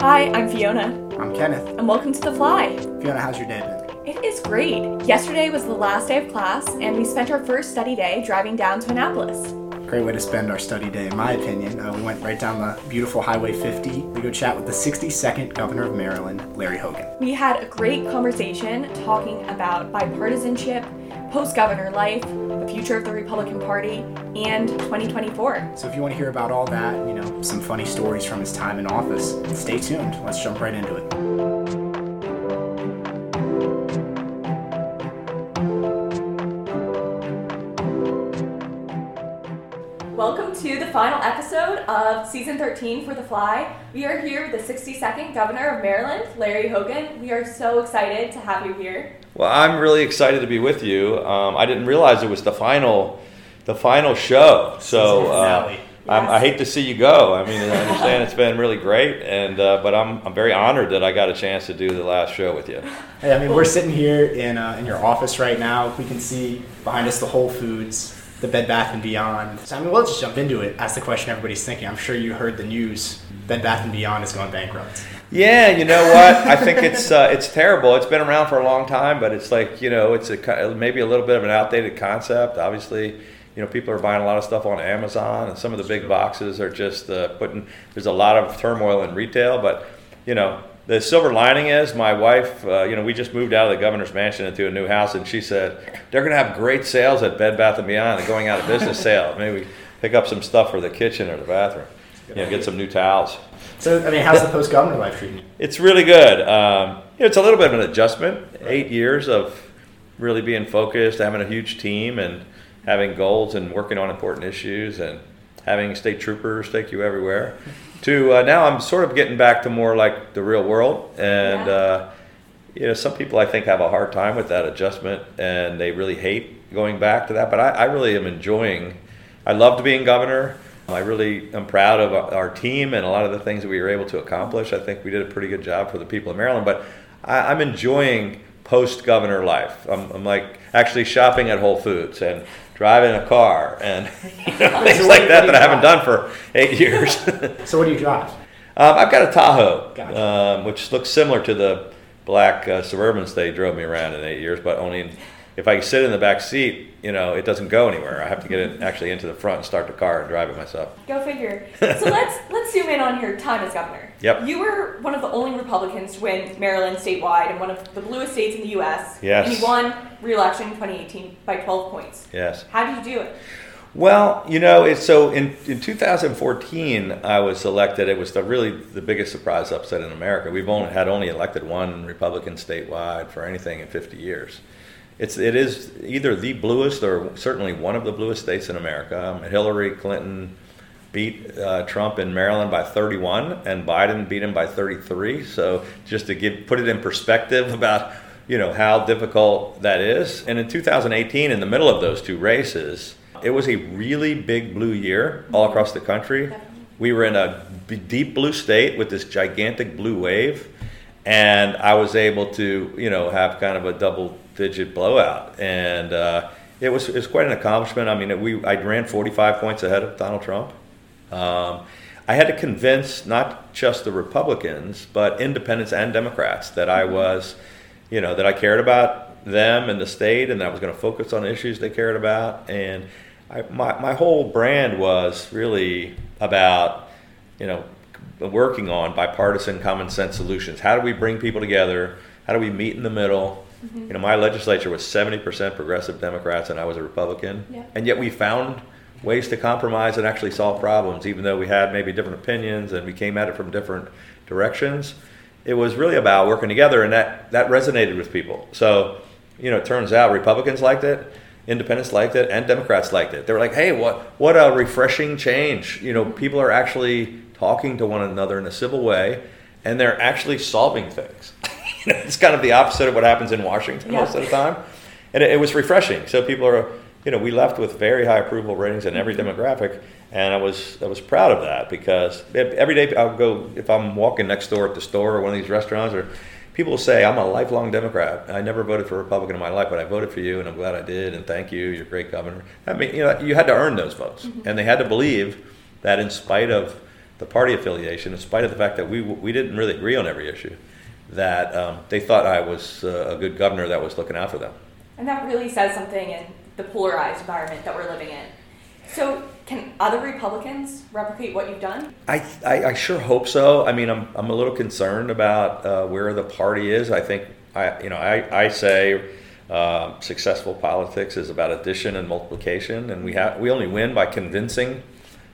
Hi, I'm Fiona, I'm Kenneth. and welcome to The Fly. Fiona, how's your day been? It is great. Yesterday was the last day of class, and we spent our first study day driving down to Annapolis. Great way to spend our study day, in my opinion. Uh, we went right down the beautiful Highway 50 to go chat with the 62nd Governor of Maryland, Larry Hogan. We had a great conversation talking about bipartisanship, post governor life, the future of the Republican Party, and 2024. So if you want to hear about all that, you know, some funny stories from his time in office, stay tuned. Let's jump right into it. Welcome to the final episode of season 13 for The Fly. We are here with the 62nd Governor of Maryland, Larry Hogan. We are so excited to have you here. Well, I'm really excited to be with you. Um, I didn't realize it was the final, the final show. So uh, finale. I'm, I hate to see you go. I mean, I understand it's been really great, and uh, but I'm I'm very honored that I got a chance to do the last show with you. Hey, I mean, we're sitting here in, uh, in your office right now. We can see behind us the Whole Foods, the Bed Bath and Beyond. So I mean, let's just jump into it. Ask the question everybody's thinking. I'm sure you heard the news. Bed Bath and Beyond is going bankrupt. Yeah, you know what? I think it's uh, it's terrible. It's been around for a long time, but it's like you know, it's a maybe a little bit of an outdated concept. Obviously, you know, people are buying a lot of stuff on Amazon, and some of the big boxes are just uh, putting. There's a lot of turmoil in retail, but you know, the silver lining is my wife. Uh, you know, we just moved out of the governor's mansion into a new house, and she said they're going to have great sales at Bed Bath and Beyond. They're going out of business sale. Maybe we pick up some stuff for the kitchen or the bathroom. You know, get some new towels. So, I mean, how's the post governor life treating you? It's really good. Um, you know, it's a little bit of an adjustment. Eight years of really being focused, having a huge team, and having goals and working on important issues, and having state troopers take you everywhere. To uh, now, I'm sort of getting back to more like the real world, and Yeah. uh, you know, some people I think have a hard time with that adjustment, and they really hate going back to that. But I, I really am enjoying. I loved being governor. I really am proud of our team and a lot of the things that we were able to accomplish. I think we did a pretty good job for the people of Maryland. But I, I'm enjoying post governor life. I'm, I'm like actually shopping at Whole Foods and driving a car and you know, things like that that I haven't done for eight years. So, what do you drive? Um, I've got a Tahoe, Gotcha. um, which looks similar to the black uh, Suburbans they drove me around in eight years, but only in, if I sit in the back seat, you know, it doesn't go anywhere. I have to get it actually into the front and start the car and drive it myself. Go figure. So let's let's zoom in on your time as governor. Yep. You were one of the only Republicans to win Maryland statewide and one of the bluest states in the U.S. Yes. And you won re-election in 2018 by 12 points. Yes. How did you do it? Well, you know, it's so in, in 2014, I was elected. It was the really the biggest surprise upset in America. We've only had only elected one Republican statewide for anything in 50 years. It's it is either the bluest or certainly one of the bluest states in America. Um, Hillary Clinton beat uh, Trump in Maryland by 31, and Biden beat him by 33. So just to give put it in perspective about you know how difficult that is. And in 2018, in the middle of those two races, it was a really big blue year all across the country. We were in a deep blue state with this gigantic blue wave, and I was able to, you know, have kind of a double-digit blowout, and uh, it was it was quite an accomplishment. I mean, we I ran 45 points ahead of Donald Trump. Um, I had to convince not just the Republicans, but independents and Democrats that I was, you know, that I cared about them and the state, and that I was going to focus on issues they cared about. And I, my my whole brand was really about, you know, working on bipartisan common sense solutions. How do we bring people together? How do we meet in the middle? You know, my legislature was 70% progressive Democrats and I was a Republican. Yeah. And yet we found ways to compromise and actually solve problems, even though we had maybe different opinions and we came at it from different directions. It was really about working together and that, that resonated with people. So, you know, it turns out Republicans liked it, independents liked it, and Democrats liked it. They were like, hey, what, what a refreshing change. You know, mm-hmm. people are actually talking to one another in a civil way and they're actually solving things. You know, it's kind of the opposite of what happens in Washington Yeah. most of the time. And it, it was refreshing. So people are, you know, we left with very high approval ratings in every mm-hmm. demographic, and I was I was proud of that because every day I'll go if I'm walking next door at the store or one of these restaurants, or people will say I'm a lifelong Democrat. I never voted for a Republican in my life, but I voted for you, and I'm glad I did. And thank you, you're a great governor. I mean, you know, you had to earn those votes, mm-hmm. and they had to believe that in spite of the party affiliation, in spite of the fact that we we didn't really agree on every issue, that um, they thought I was uh, a good governor that was looking out for them. And that really says something in the polarized environment that we're living in. So, can other Republicans replicate what you've done? I, I, I sure hope so. I mean, I'm, I'm a little concerned about uh, where the party is. I think, I, you know, I, I say uh, successful politics is about addition and multiplication, and we, have, we only win by convincing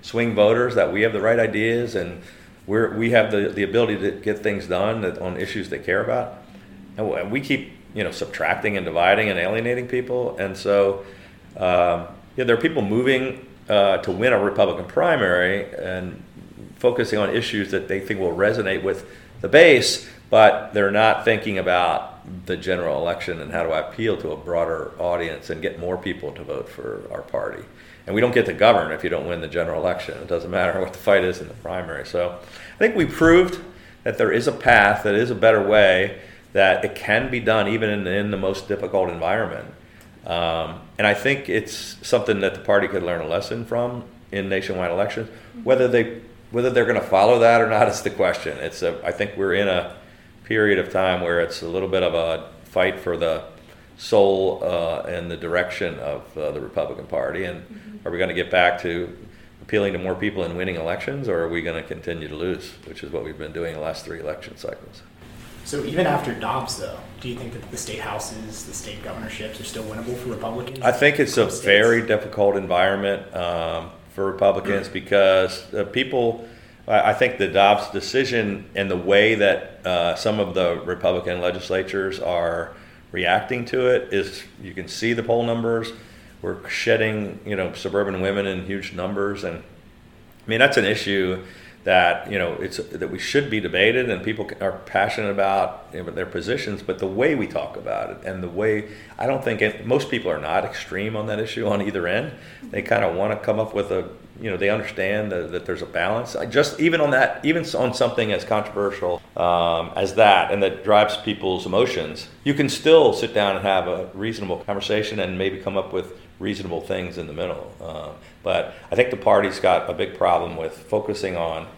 swing voters that we have the right ideas and we're, we have the, the ability to get things done that, on issues they care about. And we keep, you know, subtracting and dividing and alienating people. And so, um, yeah, there are people moving uh, to win a Republican primary and focusing on issues that they think will resonate with the base, but they're not thinking about the general election and how do I appeal to a broader audience and get more people to vote for our party. And we don't get to govern if you don't win the general election. It doesn't matter what the fight is in the primary. So I think we proved that there is a path, that is a better way, that it can be done even in, in the most difficult environment. Um, and I think it's something that the party could learn a lesson from in nationwide elections. Whether they whether they're going to follow that or not is the question. It's a, I think we're in a period of time where it's a little bit of a fight for the soul uh, and the direction of uh, the Republican Party. And mm-hmm. are we going to get back to appealing to more people and winning elections, or are we going to continue to lose, which is what we've been doing the last three election cycles? So even after Dobbs, though, do you think that the state houses, the state governorships are still winnable for Republicans? I think it's a states? very difficult environment um, for Republicans because uh, people. I think the Dobbs decision and the way that uh, some of the Republican legislatures are reacting to it is you can see the poll numbers. We're shedding, you know, suburban women in huge numbers, and I mean that's an issue that you know it's that we should be debated and people are passionate about you know, their positions but the way we talk about it and the way i don't think it, most people are not extreme on that issue on either end. They kind of want to come up with a you know they understand that, that there's a balance. I just even on that even on something as controversial um, as that and that drives people's emotions you can still sit down and have a reasonable conversation and maybe come up with reasonable things in the middle. Uh, but I think the party's got a big problem with focusing on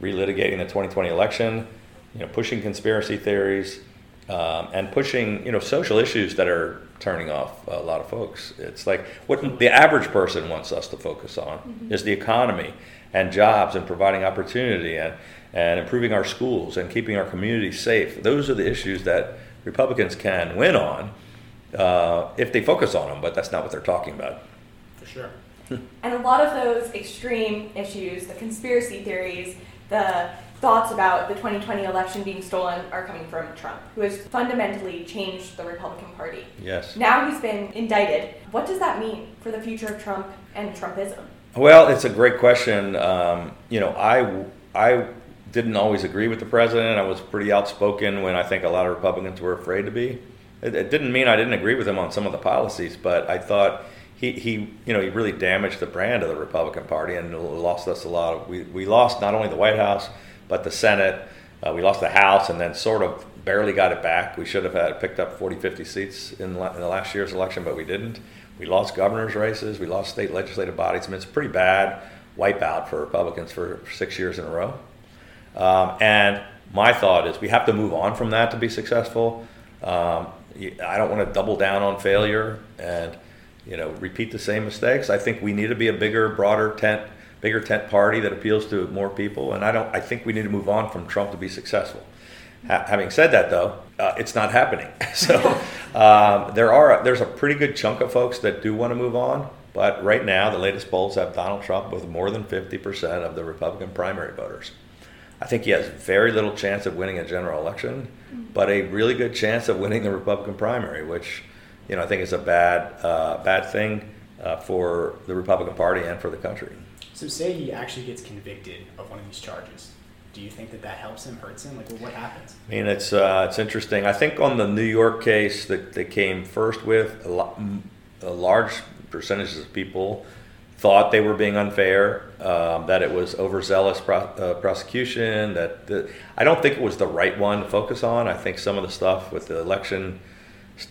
relitigating the 2020 election, you know, pushing conspiracy theories, um, and pushing you know social issues that are turning off a lot of folks. It's like what the average person wants us to focus on mm-hmm. is the economy and jobs and providing opportunity and and improving our schools and keeping our communities safe. Those are the issues that Republicans can win on uh, if they focus on them, but that's not what they're talking about. For sure. and a lot of those extreme issues, the conspiracy theories, the thoughts about the 2020 election being stolen are coming from Trump, who has fundamentally changed the Republican Party. Yes. Now he's been indicted. What does that mean for the future of Trump and Trumpism? Well, it's a great question. Um, you know, I I didn't always agree with the president. I was pretty outspoken when I think a lot of Republicans were afraid to be it, it, didn't mean I didn't agree with him on some of the policies, but I thought he, he you know he really damaged the brand of the Republican Party and lost us a lot of we, we lost not only the White House but the Senate. Uh, we lost the House and then sort of barely got it back. We should have had picked up 40, 50 seats in, in the last year's election, but we didn't. We lost governor's races. We lost state legislative bodies. I mean, it's a pretty bad wipeout for Republicans for six years in a row. Um, and my thought is we have to move on from that to be successful. Um, I don't want to double down on failure and you know repeat the same mistakes. I think we need to be a bigger, broader tent, bigger tent party that appeals to more people. And I don't. I think we need to move on from Trump to be successful. Ha- having said that, though, uh, it's not happening. so um, there are there's a pretty good chunk of folks that do want to move on. But right now, the latest polls have Donald Trump with more than 50% of the Republican primary voters. I think he has very little chance of winning a general election, but a really good chance of winning the Republican primary, which you know I think is a bad uh, bad thing uh, for the Republican Party and for the country. So, say he actually gets convicted of one of these charges. Do you think that that helps him, hurts him? Like, well, what happens? I mean, it's uh, it's interesting. I think on the New York case that they came first with, a, a large percentage of people thought they were being unfair, um, that it was overzealous pro- uh, prosecution. That the, I don't think it was the right one to focus on. I think some of the stuff with the election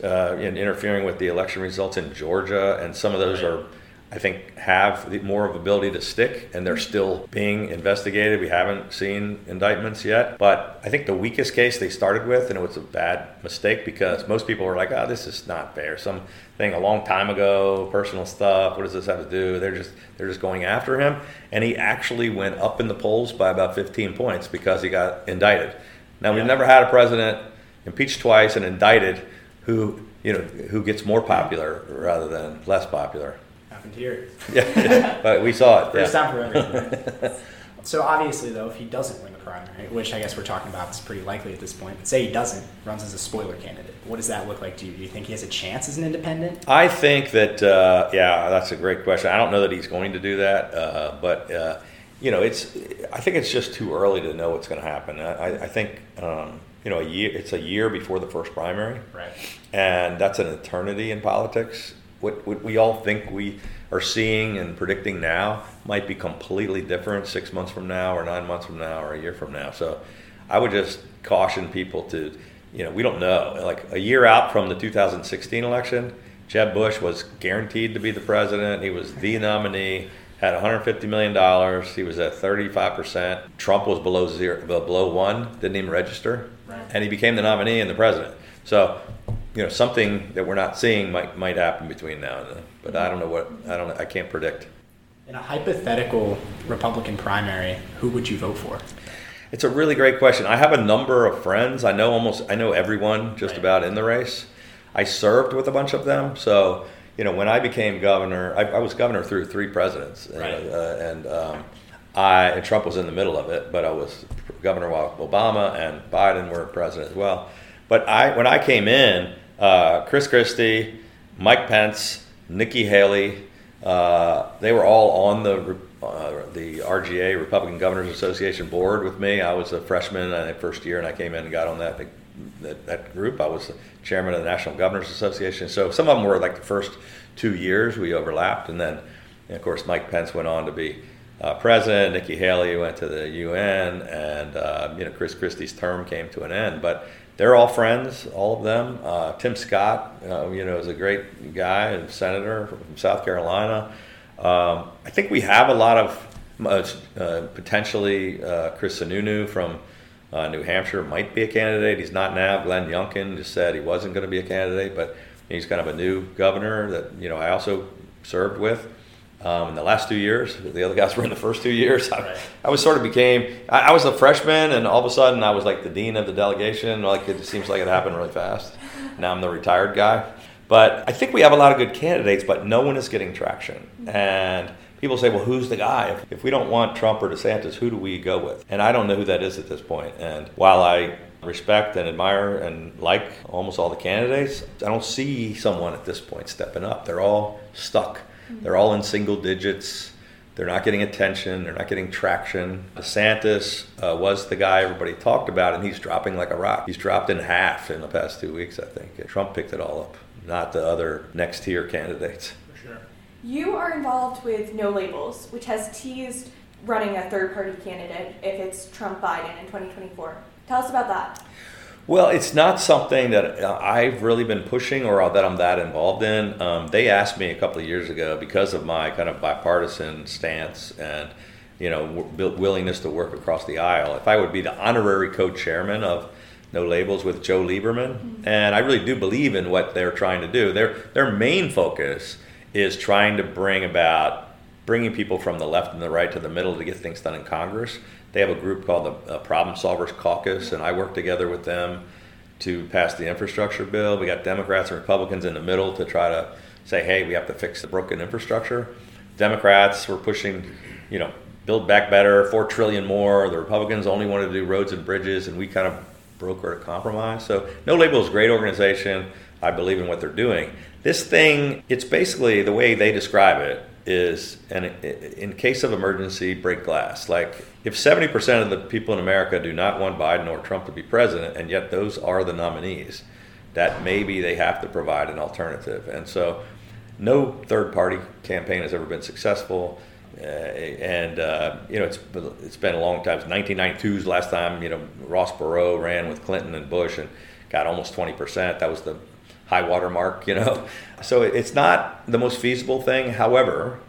uh, in interfering with the election results in Georgia, and some of those are. I think, have more of ability to stick, and they're still being investigated. We haven't seen indictments yet, but I think the weakest case they started with, and it was a bad mistake because most people were like, "Oh, this is not fair. Something a long time ago, personal stuff. What does this have to do?" They're just they're just going after him, and he actually went up in the polls by about 15 points because he got indicted. Now we've never had a president impeached twice and indicted who you know who gets more popular rather than less popular happened here. Yeah, but we saw it. First yeah. time for everything. so obviously, though, if he doesn't win the primary, which I guess we're talking about is pretty likely at this point, but say he doesn't, runs as a spoiler candidate, what does that look like to you? Do you think he has a chance as an independent? I think that, uh, yeah, that's a great question. I don't know that he's going to do that, uh, but. Uh, you know, it's. I think it's just too early to know what's going to happen. I, I think, um, you know, a year. It's a year before the first primary, right? And that's an eternity in politics. What, what we all think we are seeing and predicting now might be completely different six months from now or nine months from now or a year from now. So I would just caution people to, you know, we don't know. Like a year out from the 2016 election, Jeb Bush was guaranteed to be the president. He was the nominee, had 150 million dollars. He was at 35 percent. Trump was below zero, below one, didn't even register, right. and he became the nominee and the president. So you know something that we're not seeing might might happen between now and then. But I don't know what I don't I can't predict. In a hypothetical Republican primary, who would you vote for? It's a really great question. I have a number of friends. I know almost I know everyone just right. about in the race. I served with a bunch of them, so you know when I became governor, I, I was governor through three presidents, right. uh, and um, I and Trump was in the middle of it, but I was governor while Obama and Biden were president as well. But I when I came in, uh, Chris Christie, Mike Pence, Nikki Haley, uh, they were all on the uh, the RGA Republican Governors Association board with me. I was a freshman in the first year, and I came in and got on that that, that group. I was the chairman of the National Governors Association. So some of them were like the first two years we overlapped, and then and of course Mike Pence went on to be uh, president. Nikki Haley went to the UN, and uh, you know Chris Christie's term came to an end, but they're all friends, all of them. Uh, Tim Scott, uh, you know, is a great guy and senator from South Carolina. Um, I think we have a lot of uh, uh potentially uh, Chris Sununu from uh, New Hampshire might be a candidate. He's not now. Glenn Youngkin just said he wasn't going to be a candidate, but he's kind of a new governor that you know I also served with. Um, in the last two years, the other guys were in the first two years. I, right. I was sort of became, I, I, was a freshman, and all of a sudden I was like the dean of the delegation. Like it seems like it happened really fast. Now I'm the retired guy. But I think we have a lot of good candidates, but no one is getting traction. And people say, well, who's the guy? If, if we don't want Trump or DeSantis, who do we go with? And I don't know who that is at this point. And while I respect and admire and like almost all the candidates, I don't see someone at this point stepping up. They're all stuck they're all in single digits. They're not getting attention. They're not getting traction. DeSantis uh, was the guy everybody talked about, and he's dropping like a rock. He's dropped in half in the past two weeks, I think. Trump picked it all up, not the other next tier candidates. For sure. You are involved with No Labels, which has teased running a third party candidate if it's Trump Biden in 2024. Tell us about that. Well, it's not something that uh, I've really been pushing or that I'm that involved in. Um, they asked me a couple of years ago because of my kind of bipartisan stance and you know w- willingness to work across the aisle if I would be the honorary co-chairman of No Labels with Joe Lieberman, mm-hmm. and I really do believe in what they're trying to do. Their their main focus is trying to bring about bringing people from the left and the right to the middle to get things done in Congress. They have a group called the uh, Problem Solvers Caucus, and I work together with them to pass the infrastructure bill. We got Democrats and Republicans in the middle to try to say, hey, we have to fix the broken infrastructure. Democrats were pushing, you know, build back better, four trillion more. The Republicans only wanted to do roads and bridges, and we kind of brokered a compromise. So No Label is a great organization. I believe in what they're doing. This thing, it's basically the way they describe it is, and in case of emergency, break glass. Like if 70% of the people in America do not want Biden or Trump to be president, and yet those are the nominees, that maybe they have to provide an alternative. And so, no third party campaign has ever been successful. Uh, and uh, you know it's it's been a long time. 1992 is last time you know Ross Perot ran with Clinton and Bush and got almost 20 percent. That was the high water mark, you know. So it's not the most feasible thing. However,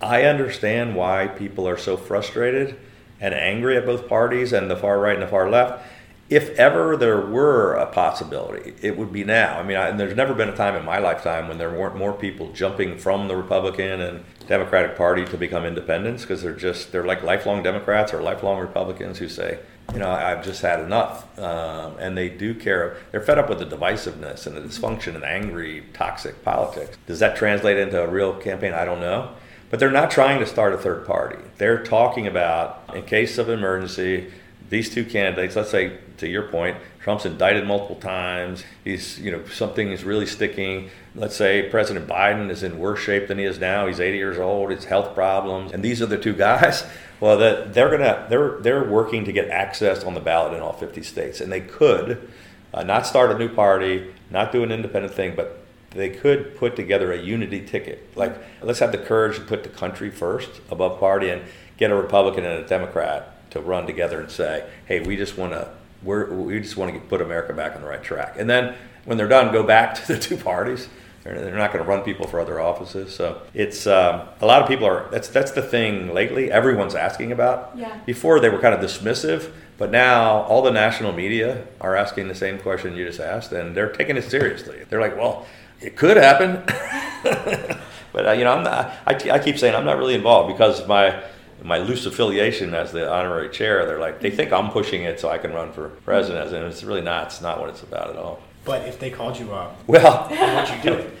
I understand why people are so frustrated and angry at both parties and the far right and the far left. If ever there were a possibility, it would be now. I mean, I, there's never been a time in my lifetime when there weren't more people jumping from the Republican and Democratic Party to become independents because they're just they're like lifelong Democrats or lifelong Republicans who say, you know, I've just had enough, um, and they do care. They're fed up with the divisiveness and the dysfunction and angry, toxic politics. Does that translate into a real campaign? I don't know. But they're not trying to start a third party. They're talking about, in case of emergency, these two candidates, let's say to your point, Trump's indicted multiple times. He's, you know, something is really sticking. Let's say President Biden is in worse shape than he is now. He's 80 years old. His health problems, and these are the two guys. Well, that they're gonna they're they're working to get access on the ballot in all 50 states, and they could uh, not start a new party, not do an independent thing, but they could put together a unity ticket. Like, let's have the courage to put the country first above party and get a Republican and a Democrat to run together and say, hey, we just want to. We're, just want to put America back on the right track. And then when they're done, go back to the two parties. They're, they're not going to run people for other offices. So it's um, a lot of people are. That's that's the thing lately. Everyone's asking about. Yeah. Before they were kind of dismissive, but now all the national media are asking the same question you just asked, and they're taking it seriously. They're like, well, it could happen. but uh, you know, I'm not, I, I keep saying I'm not really involved because my my loose affiliation as the honorary chair. They're like they think I'm pushing it so I can run for president, and it's really not. It's not what it's about at all. But if they called you up, Well, would you do it?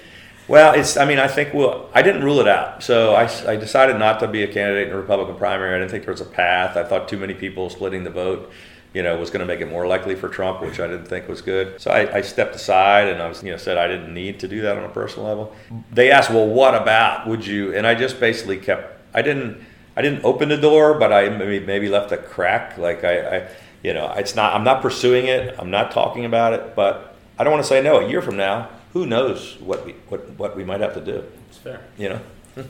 well, it's. I mean, I think. Well, I didn't rule it out. So I, I decided not to be a candidate in the Republican primary. I didn't think there was a path. I thought too many people splitting the vote, you know, was going to make it more likely for Trump, which I didn't think was good. So I, I stepped aside and I was, you know, said I didn't need to do that on a personal level. They asked, well, what about? Would you? And I just basically kept. I didn't. I didn't open the door, but I maybe maybe left a crack. Like I, I you know, it's not. I'm not pursuing it. I'm not talking about it, but I don't want to say no. A year from now, who knows what we what, what we might have to do? It's fair. You know. Yeah.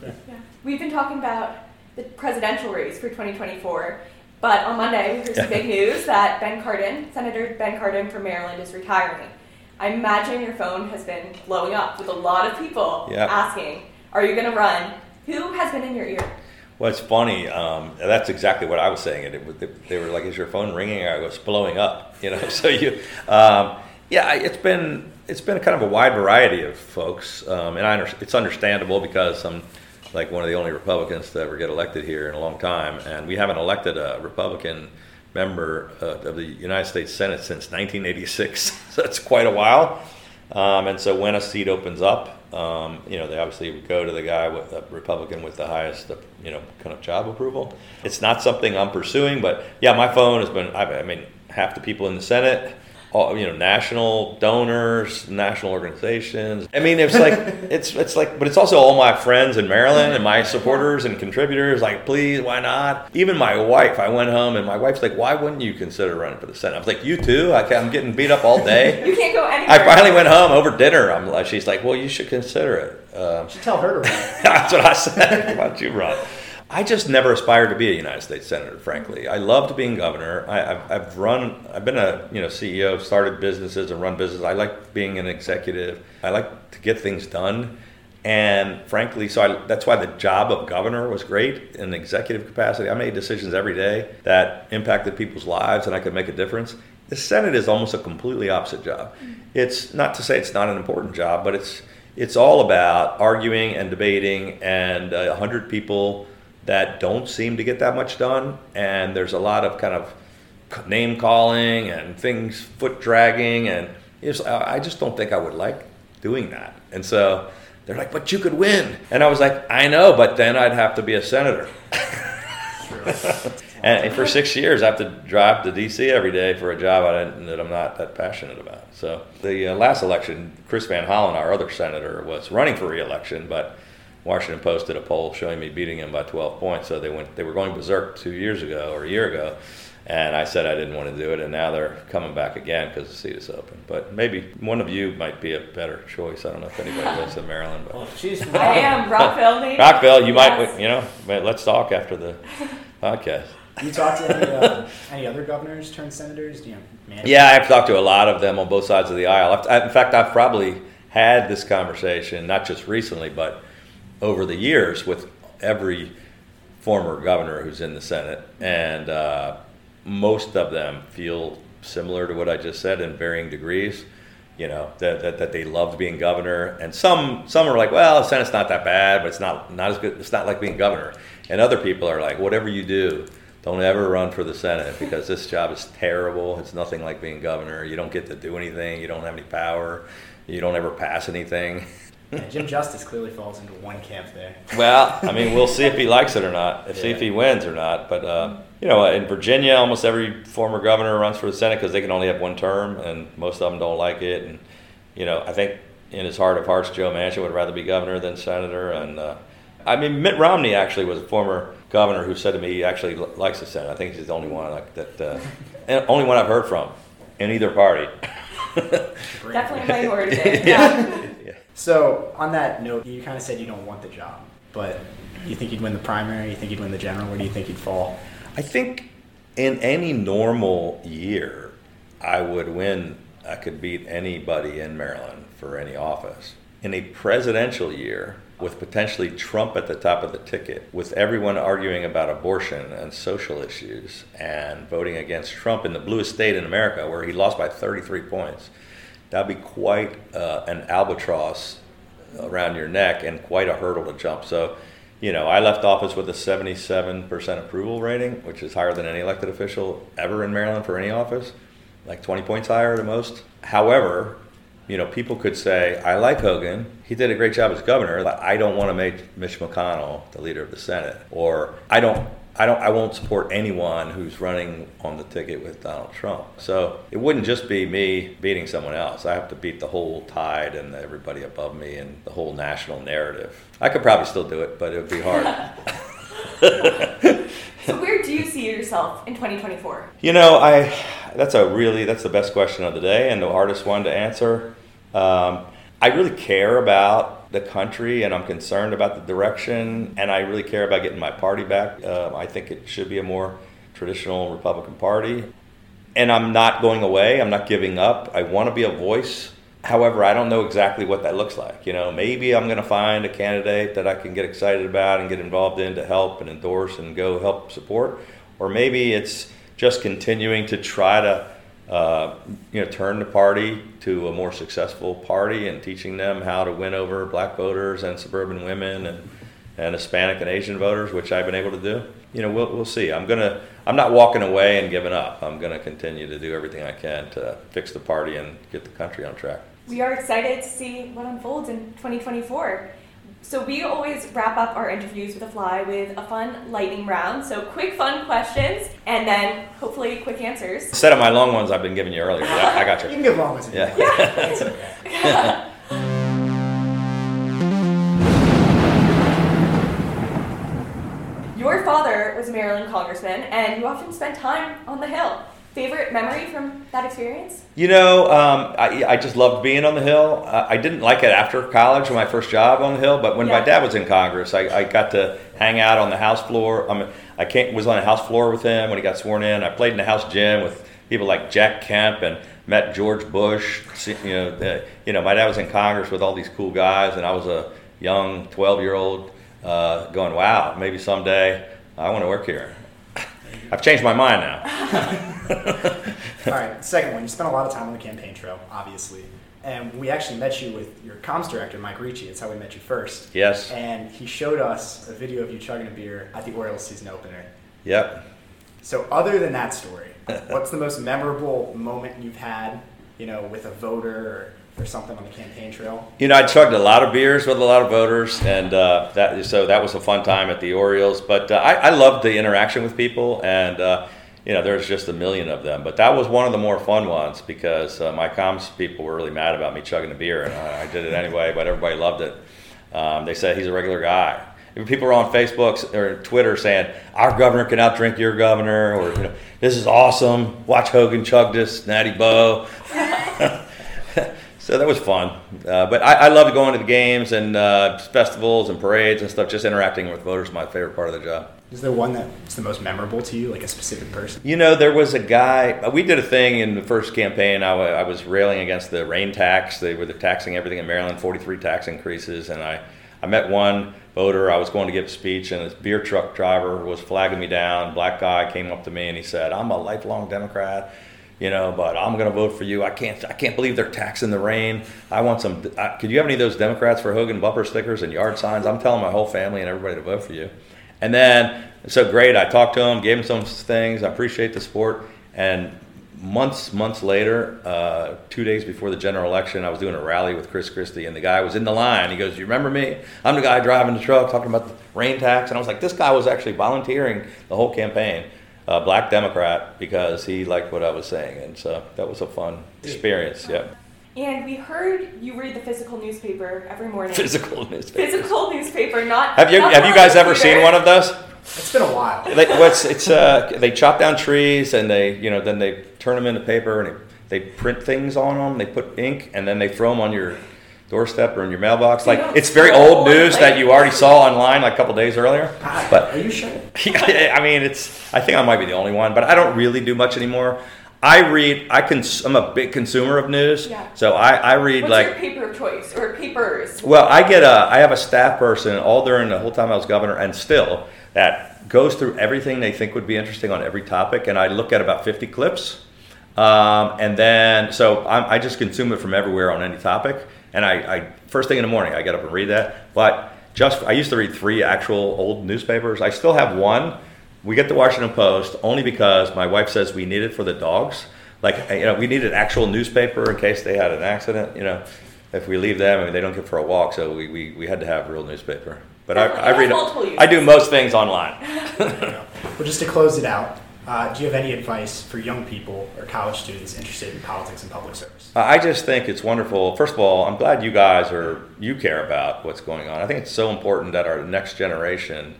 We've been talking about the presidential race for 2024, but on Monday we heard some big news that Ben Cardin, Senator Ben Cardin from Maryland, is retiring. I imagine your phone has been blowing up with a lot of people Yeah. asking, "Are you going to run?" Who has been in your ear? Well, it's funny. Um, that's exactly what I was saying. It, it, they were like, "Is your phone ringing?" I was blowing up. You know. So you, um, yeah, it's been it's been kind of a wide variety of folks, um, and I under, it's understandable because I'm like one of the only Republicans to ever get elected here in a long time, and we haven't elected a Republican member uh, of the United States Senate since 1986. so it's quite a while. Um, and so when a seat opens up, um, you know, they obviously go to the guy with a Republican with the highest, uh, you know, kind of job approval. It's not something I'm pursuing, but yeah, my phone has been. I mean, half the people in the Senate, all, you know, national donors, national organizations. I mean, it's like it's it's like, but it's also all my friends in Maryland and my supporters and contributors. Like, please, why not? Even my wife. I went home and my wife's like, why wouldn't you consider running for the Senate? I was like, you too. I, I'm getting beat up all day. You can't go anywhere. I finally went home over dinner. I'm like, she's like, well, you should consider it. Um, You should tell her to run. that's what I said. Why don't you run? I just never aspired to be a United States senator. Frankly, I loved being governor. I, I've, I've run. I've been a you know CEO, started businesses and run businesses. I like being an executive. I like to get things done. And frankly, so I, that's why the job of governor was great in executive capacity. I made decisions every day that impacted people's lives, and I could make a difference. The Senate is almost a completely opposite job. It's not to say it's not an important job, but it's it's all about arguing and debating, and uh, a hundred people that don't seem to get that much done. And there's a lot of kind of name calling and things foot dragging, and I just don't think I would like doing that. And so they're like, "But you could win," and I was like, "I know, but then I'd have to be a senator." And for six years, I have to drive to D.C. every day for a job I didn't, that I'm not that passionate about. So the uh, last election, Chris Van Hollen, our other senator, was running for re-election, but Washington Post did a poll showing me beating him by 12 points. So they went, they were going berserk two years ago or a year ago, and I said I didn't want to do it, and now they're coming back again because the seat is open. But maybe one of you might be a better choice. I don't know if anybody lives in Maryland, but Well, she's I am Rockville, maybe. Rockville, you might, you know. Let's talk after the podcast. You talk to any, uh, any other governors turned senators? Do you know. Yeah, I've talked to a lot of them on both sides of the aisle. I've, I- in fact, I've probably had this conversation not just recently, but over the years with every former governor who's in the Senate, and uh, most of them feel similar to what I just said in varying degrees. You know that, that, that they loved being governor, and some some are like, well, the Senate's not that bad, but it's not not as good. It's not like being governor. And other people are like, whatever you do, don't ever run for the Senate because this job is terrible. It's nothing like being governor. You don't get to do anything. You don't have any power. You don't ever pass anything. Yeah, Jim Justice clearly falls into one camp there. Well, I mean, we'll see if he likes it or not. Yeah. See if he wins or not. But uh, you know, in Virginia, almost every former governor runs for the Senate because they can only have one term, and most of them don't like it. And you know, I think in his heart of hearts, Joe Manchin would rather be governor than senator. And uh, I mean, Mitt Romney actually was a former governor who said to me he actually likes the Senate. I think he's the only one like that, uh, only one I've heard from in either party. Definitely a minority. yeah. So on that note, you kind of said you don't want the job, but you think you'd win the primary? You think you'd win the general? Where do you think you'd fall? I think in any normal year, I would win. I could beat anybody in Maryland for any office. In a presidential year, with potentially Trump at the top of the ticket, with everyone arguing about abortion and social issues and voting against Trump in the bluest state in America, where he lost by 33 points, that'd be quite uh, an albatross around your neck and quite a hurdle to jump. So, you know, I left office with a 77% approval rating, which is higher than any elected official ever in Maryland for any office, like 20 points higher at most. However, you know, people could say, I like Hogan. He did a great job as governor, I don't want to make Mitch McConnell the leader of the Senate. Or I don't I don't I won't support anyone who's running on the ticket with Donald Trump. So it wouldn't just be me beating someone else. I have to beat the whole tide and everybody above me and the whole national narrative. I could probably still do it, but it would be hard. so where do you see yourself in 2024? You know, I that's a really that's the best question of the day and the hardest one to answer. Um, I really care about the country and I'm concerned about the direction and I really care about getting my party back. Uh, I think it should be a more traditional Republican Party. And I'm not going away, I'm not giving up. I want to be a voice. However, I don't know exactly what that looks like. You know, maybe I'm going to find a candidate that I can get excited about and get involved in to help and endorse and go help support. Or maybe it's just continuing to try to uh, you know, turn the party to a more successful party and teaching them how to win over black voters and suburban women and, and Hispanic and Asian voters, which I've been able to do. You know, we'll, we'll see. I'm gonna, I'm not walking away and giving up. I'm gonna continue to do everything I can to fix the party and get the country on track. We are excited to see what unfolds in 2024. So we always wrap up our interviews with a fly with a fun lightning round. So quick fun questions and then hopefully quick answers. Instead of my long ones I've been giving you earlier. Yeah, I got you. You can give long ones. Yeah. yeah. Your father was a Maryland congressman, and you often spent time on the Hill. Favorite memory from that experience? You know, um, I, I just loved being on the Hill. Uh, I didn't like it after college when my first job on the Hill, but when yeah. my dad was in Congress, I, I, got to hang out on the House floor. I, mean, I came, was on the House floor with him when he got sworn in. I played in the House gym with people like Jack Kemp and met George Bush. You know, the, you know, my dad was in Congress with all these cool guys, and I was a young 12 year old uh, going, wow, maybe someday I want to work here. I've changed my mind now. All right, second one. You spent a lot of time on the campaign trail, obviously. And we actually met you with your comms director, Mike Ricci. That's how we met you first. Yes. And he showed us a video of you chugging a beer at the Orioles season opener. Yep. So, other than that story, what's the most memorable moment you've had, you know, with a voter or something on the campaign trail? You know, I chugged a lot of beers with a lot of voters, and uh, that so that was a fun time at the Orioles. But uh, I, I loved the interaction with people, and uh, you know, there's just a million of them. But that was one of the more fun ones because uh, my comms people were really mad about me chugging a beer, and I, I did it anyway. But everybody loved it. Um, they said he's a regular guy. People are on Facebook or Twitter saying our governor can outdrink your governor, or you know, this is awesome. Watch Hogan chug this natty boh. so that was fun. Uh, but I, I loved going to the games and uh, festivals and parades and stuff. Just interacting with voters is my favorite part of the job. Is there one that's the most memorable to you, like a specific person? You know, there was a guy. Uh, we did a thing in the first campaign. I, w- I was railing against the rain tax. They were taxing everything in Maryland, 43 tax increases, and I, I met one voter. I was going to give a speech, and this beer truck driver was flagging me down. Black guy came up to me and he said, "I'm a lifelong Democrat." You know, but I'm going to vote for you. I can't. I can't believe they're taxing the rain. I want some. I, could you have any of those Democrats for Hogan bumper stickers and yard signs? I'm telling my whole family and everybody to vote for you. And then, so great. I talked to him, gave him some things. I appreciate the support. And months, months later, uh, two days before the general election, I was doing a rally with Chris Christie, and the guy was in the line. He goes, "You remember me? I'm the guy driving the truck, talking about the rain tax." And I was like, "This guy was actually volunteering the whole campaign, uh, black Democrat, because he liked what I was saying." And so that was a fun experience. Yeah. And we heard you read the physical newspaper every morning. Physical newspaper. Physical newspaper, not. Have you not have you guys ever computer. seen one of those? It's been a while. They, what's it's uh, they chop down trees and they you know then they turn them into paper and they, they print things on them. They put ink and then they throw them on your doorstep or in your mailbox. Like don't it's very old news that you already saw online like a couple days earlier. But are you sure? I mean, it's. I think I might be the only one, but I don't really do much anymore. I read. I cons- I'm a big consumer of news, Yeah. so I, I read What's like. your paper of choice or papers? Well, I get a. I have a staff person all during the whole time I was governor, and still that goes through everything they think would be interesting on every topic, and I look at about 50 clips, um, and then so I'm, I just consume it from everywhere on any topic, and I, I first thing in the morning I get up and read that. But just I used to read three actual old newspapers. I still have one. We get the Washington Post only because my wife says we need it for the dogs. Like you know, we need an actual newspaper in case they had an accident. You know, if we leave them, I mean, they don't get for a walk, so we, we, we had to have real newspaper. But I, Definitely. I It read. has multiple uses. I do most things online. Well, just to close it out, uh, do you have any advice for young people or college students interested in politics and public service? I just think it's wonderful. First of all, I'm glad you guys are you care about what's going on. I think it's so important that our next generation,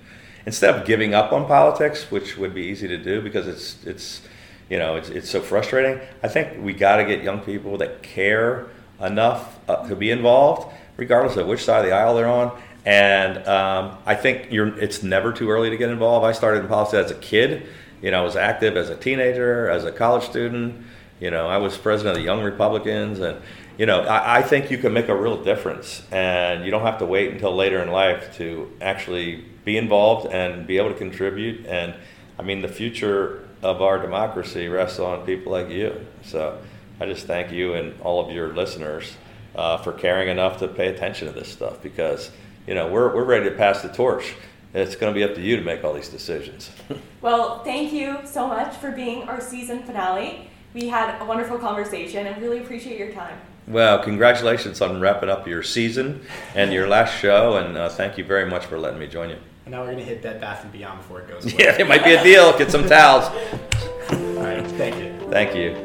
instead of giving up on politics, which would be easy to do because it's it's you know it's it's so frustrating. I think we got to get young people that care enough uh, to be involved, regardless of which side of the aisle they're on. And um, I think you're, it's never too early to get involved. I started in politics as a kid. You know, I was active as a teenager, as a college student. You know, I was president of the Young Republicans, and you know, I, I think you can make a real difference, and you don't have to wait until later in life to actually be involved and be able to contribute. And I mean, the future of our democracy rests on people like you. So I just thank you and all of your listeners uh, for caring enough to pay attention to this stuff because you know we're we're ready to pass the torch. It's going to be up to you to make all these decisions. Well, thank you so much for being our season finale. We had a wonderful conversation and really appreciate your time. Well, congratulations on wrapping up your season and your last show, and uh, thank you very much for letting me join you. And now we're gonna hit Bed Bath and Beyond before it goes away. Yeah, it might be a deal. Get some towels. All right, thank you. Thank you,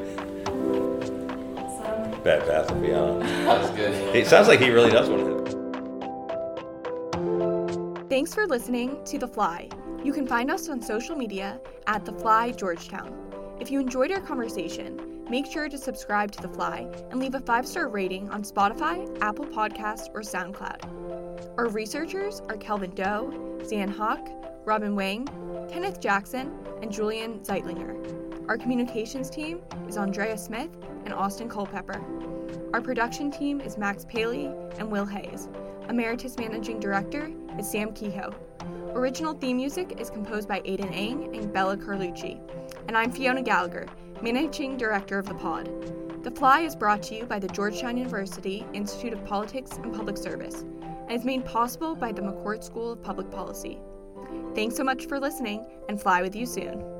Awesome. Bed Bath and Beyond. That was good. It sounds like he really does want to. Thanks for listening to The Fly. You can find us on social media at The Fly Georgetown. If you enjoyed our conversation, make sure to subscribe to The Fly and leave a five star rating on Spotify, Apple Podcasts, or SoundCloud. Our researchers are Kelvin Doe, Zan Hawk, Robin Wang, Kenneth Jackson, and Julian Zeitlinger. Our communications team is Andrea Smith and Austin Culpepper. Our production team is Max Paley and Will Hayes. Emeritus Managing Director is Sam Kehoe. Original theme music is composed by Aidan Ang and Bella Carlucci. And I'm Fiona Gallagher, Managing Director of the pod. The Fly is brought to you by the Georgetown University Institute of Politics and Public Service and is made possible by the McCourt School of Public Policy. Thanks so much for listening and fly with you soon.